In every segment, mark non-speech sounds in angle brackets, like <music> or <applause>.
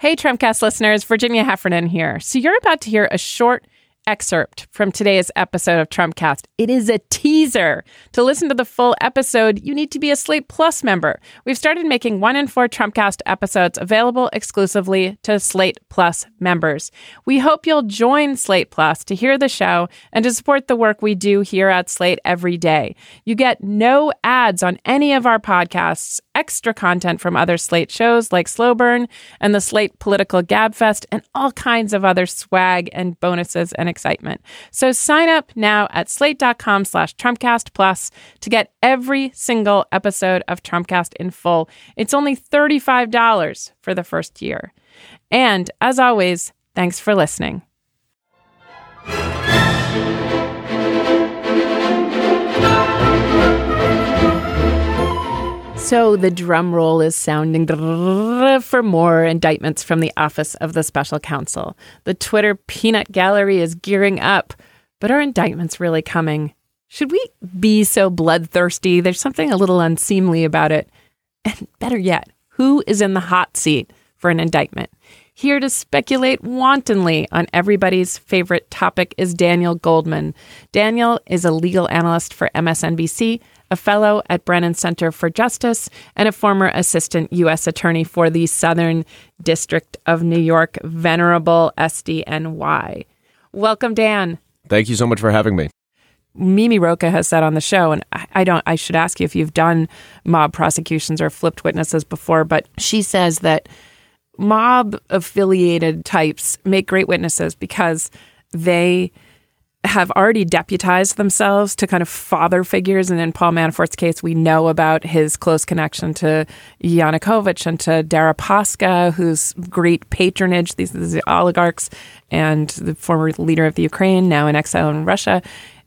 Hey, Trumpcast listeners, Virginia Heffernan here. So, you're about to hear a short excerpt from today's episode of Trumpcast. It is a teaser. To listen to the full episode, you need to be a Slate Plus member. We've started making one in four Trumpcast episodes available exclusively to Slate Plus members. We hope you'll join Slate Plus to hear the show and to support the work we do here at Slate every day. You get no ads on any of our podcasts, extra content from other Slate shows like Slow Burn and the Slate Political Gabfest, and all kinds of other swag and bonuses and excitement. So sign up now at slate.com slash Trumpcast Plus to get every single episode of Trumpcast in full. It's only $35 for the first year. And as always, thanks for listening. So the drum roll is sounding for more indictments from the Office of the Special Counsel. The Twitter peanut gallery is gearing up. But are indictments really coming? Should we be so bloodthirsty? There's something a little unseemly about it. And better yet, who is in the hot seat for an indictment? Here to speculate wantonly on everybody's favorite topic is Daniel Goldman. Daniel is a legal analyst for MSNBC a fellow at Brennan Center for Justice, and a former assistant U.S. attorney for the Southern District of New York, Venerable SDNY. Welcome, Dan. Thank you so much for having me. Mimi Rocah has said on the show, and I don't, I should ask you if you've done mob prosecutions or flipped witnesses before, but she says that mob affiliated types make great witnesses because they have already deputized themselves to kind of father figures. And in Paul Manafort's case, we know about his close connection to Yanukovych and to Deripaska, whose great patronage, these are the oligarchs and the former leader of the Ukraine, now in exile in Russia.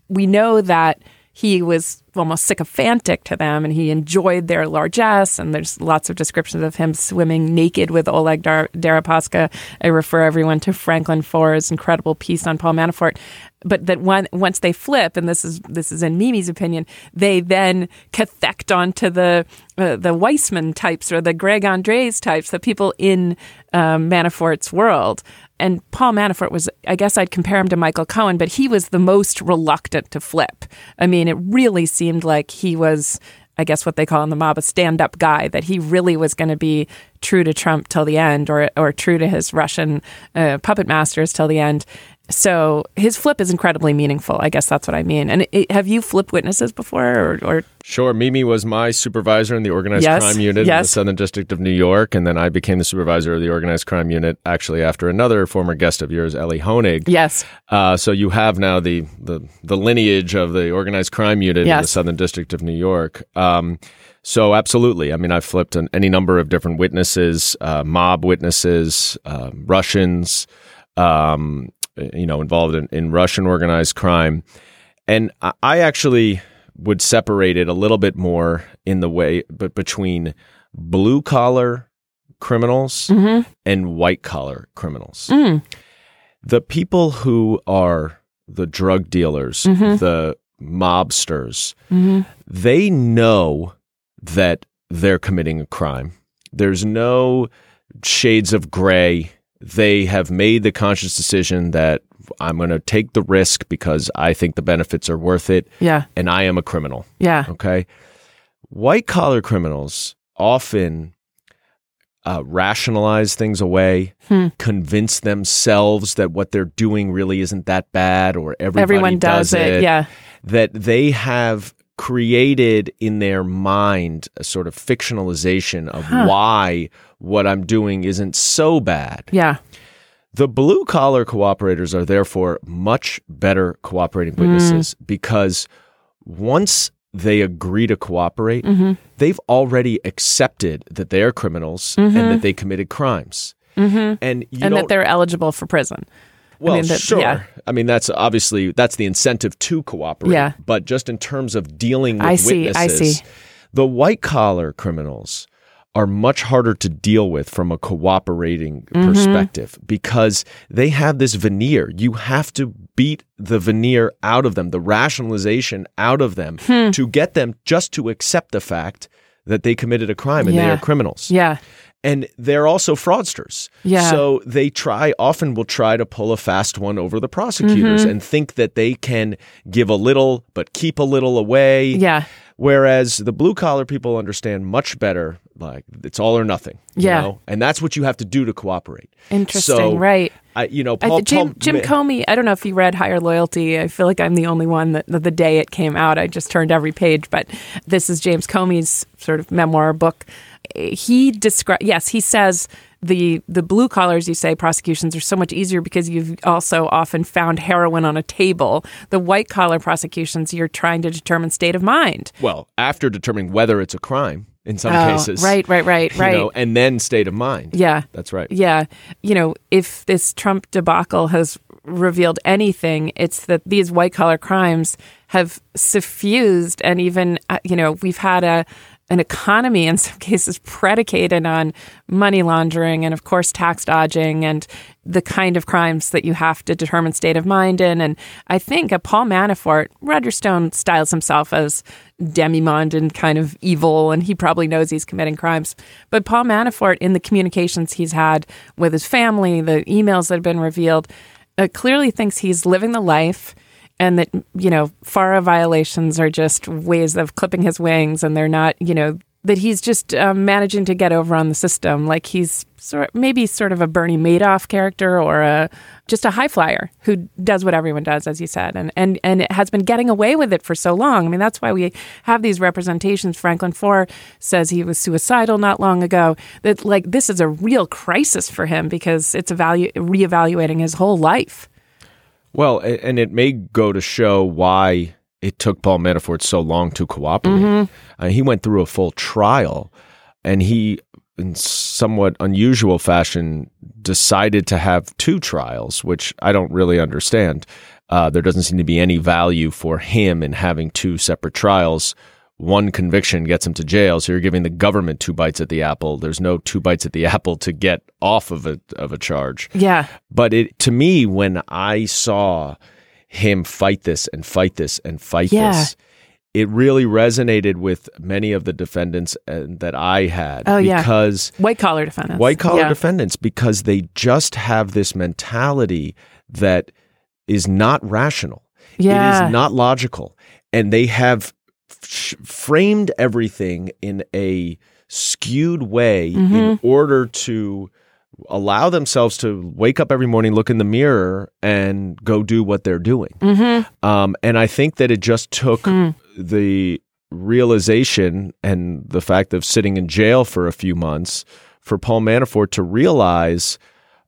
We know that he was almost sycophantic to them and he enjoyed their largesse. And there's lots of descriptions of him swimming naked with Oleg Dar- Deripaska. I refer everyone to Franklin Foer's incredible piece on Paul Manafort. But that once they flip, and this is this is in Mimi's opinion, they then cathect onto the uh, the Weissmann types or the Greg Andres types, the people in um, Manafort's world and Paul Manafort was, I guess I'd compare him to Michael Cohen, but he was the most reluctant to flip. I mean, it really seemed like he was, I guess what they call in the mob, a stand up guy, that he really was going to be true to Trump till the end or, or true to his Russian uh, puppet masters till the end. So his flip is incredibly meaningful. I guess that's what I mean. And it, have you flipped witnesses before, or, or, Sure. Mimi was my supervisor in the organized yes, crime unit yes. in the Southern District of New York, and then I became the supervisor of the organized crime unit. Actually, after another former guest of yours, Elie Honig. Yes. Uh, so you have now the, the the lineage of the organized crime unit yes. in the Southern District of New York. Um, so absolutely. I mean, I've flipped an, any number of different witnesses, uh, mob witnesses, uh, Russians. Um, you know, involved in, in Russian organized crime. And I actually would separate it a little bit more in the way, but between blue collar criminals mm-hmm. and white collar criminals. Mm. The people who are the drug dealers, mm-hmm. the mobsters, mm-hmm. they know that they're committing a crime. There's no shades of gray they have made the conscious decision that I'm going to take the risk because I think the benefits are worth it. Yeah. And I am a criminal. Yeah. Okay. White collar criminals often uh, rationalize things away, hmm. convince themselves that what they're doing really isn't that bad or everyone does, does it, it. Yeah. That they have created in their mind a sort of fictionalization of huh. why what I'm doing isn't so bad. Yeah. The blue collar cooperators are therefore much better cooperating witnesses mm. because once they agree to cooperate, mm-hmm. they've already accepted that they are criminals mm-hmm. and that they committed crimes. Mm-hmm. And and that they're eligible for prison. Well, I mean, that, sure. Yeah. I mean, that's obviously that's the incentive to cooperate. Yeah. But just in terms of dealing with I see, witnesses, I see. the white collar criminals are much harder to deal with from a cooperating mm-hmm. perspective because they have this veneer. You have to beat the veneer out of them, the rationalization out of them hmm. to get them just to accept the fact that they committed a crime and they are criminals. Yeah. And they're also fraudsters. Yeah. So they try, often will try to pull a fast one over the prosecutors Mm-hmm. and think that they can give a little, but keep a little away. Yeah. Whereas the blue collar people understand much better, like it's all or nothing. you Yeah. know? And that's what you have to do to cooperate. Interesting. So, right. I, you know, I, Jim, Paul- Jim Comey, I don't know if you read Higher Loyalty. I feel like I'm the only one that, that the day it came out, I just turned every page. But this is James Comey's sort of memoir book. He describes, yes, he says the the blue collars, you say, prosecutions are so much easier because you've also often found heroin on a table. The white collar prosecutions, you're trying to determine state of mind. well, after determining whether it's a crime in some Oh, cases. right, right, right, you right. know, and then state of mind. Yeah. That's right. Yeah. You know, if this Trump debacle has revealed anything, it's that these white collar crimes have suffused and even, uh, you know, we've had a, an economy in some <laughs> cases predicated on money laundering and, of course, tax dodging and the kind of crimes that you have to determine state of mind in. And I think a Paul Manafort, Roger Stone styles himself as demimonde and kind of evil, and he probably knows he's committing crimes. But Paul Manafort, in the communications he's had with his family, the emails that have been revealed, uh, clearly thinks he's living the life and that you know FARA violations are just ways of clipping his wings, and they're not you know that he's just um, managing to get over on the system, like he's sort maybe sort of a Bernie Madoff character or a just a high flyer who does what everyone does, as you said, and and and it has been getting away with it for so long. I mean, that's why we have these representations. Franklin Foer says he was suicidal not long ago. That like this is a real crisis for him because it's evalu- reevaluating his whole life. Well, and it may go to show why it took Paul Manafort so long to cooperate. Mm-hmm. Uh, he went through a full trial, and he, in somewhat unusual fashion, decided to have two trials, which I don't really understand. Uh, there doesn't seem to be any value for him in having two separate trials. One conviction gets him to jail, so you're giving the government two bites at the apple. There's no two bites at the <laughs> apple to get off of a of a charge. Yeah, But it to me, when I saw him fight this and fight this and fight Yeah. this, it really resonated with many of the defendants uh, that I had. Oh, yeah. because white collar defendants. white collar Yeah. defendants, because they just have this mentality that is not rational. It Yeah. is not logical, and they have f- framed everything in a skewed way Mm-hmm. in order to allow themselves to wake up every morning, look in the mirror, and go do what they're doing. Mm-hmm. Um, and I think that it just took Hmm. the realization and the fact of sitting in jail for a few months for Paul Manafort to realize,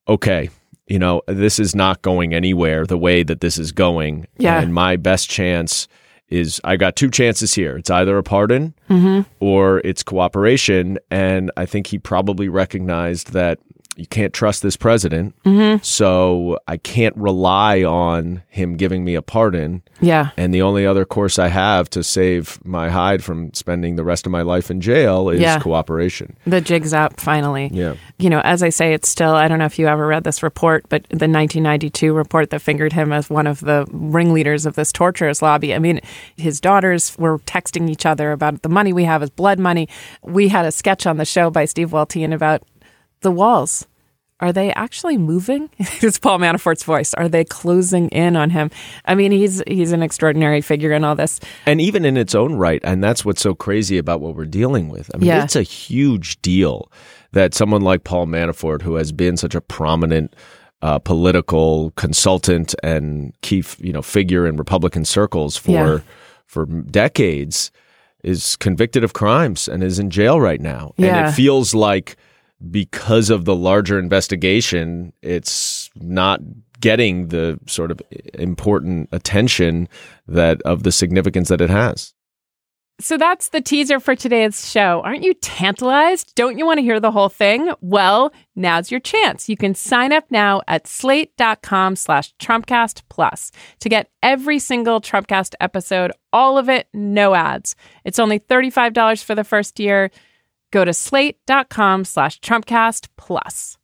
okay, you know, this is not going anywhere the way that this is going. Yeah. And my best chance is I got two chances here. It's either a pardon Mm-hmm. or it's cooperation. And I think he probably recognized that you can't trust this president. Mm-hmm. So I can't rely on him giving me a pardon. Yeah. And the only other course I have to save my hide from spending the rest of my life in jail is Yeah. cooperation. The jig's up finally. Yeah. You know, as I say, it's still, I don't know if you ever read this report, but the 1992 report that fingered him as one of the ringleaders of this torturers' lobby. I mean, his daughters were texting each other about the money we have is blood money. We had a sketch on the show by Steve Weltien about the walls. Are they actually moving? <laughs> it's Paul Manafort's voice. Are they closing in on him? I mean, he's he's an extraordinary figure in all this. And even in its own right, and that's what's so crazy about what we're dealing with. I mean, Yeah. it's a huge deal that someone like Paul Manafort, who has been such a prominent uh, political consultant and key, f- you know, figure in Republican circles for Yeah. for decades, is convicted of crimes and is in jail right now. Yeah. And it feels like because of the larger investigation, it's not getting the sort of important attention that of the significance that it has. So that's the teaser for today's show. Aren't you tantalized? Don't you want to hear the whole thing? Well, now's your chance. You can sign up now at slate.com slash Trumpcast Plus to get every single Trumpcast episode, all of it, no ads. It's only $35 for the first year. Go to slate.com slash Trumpcast Plus.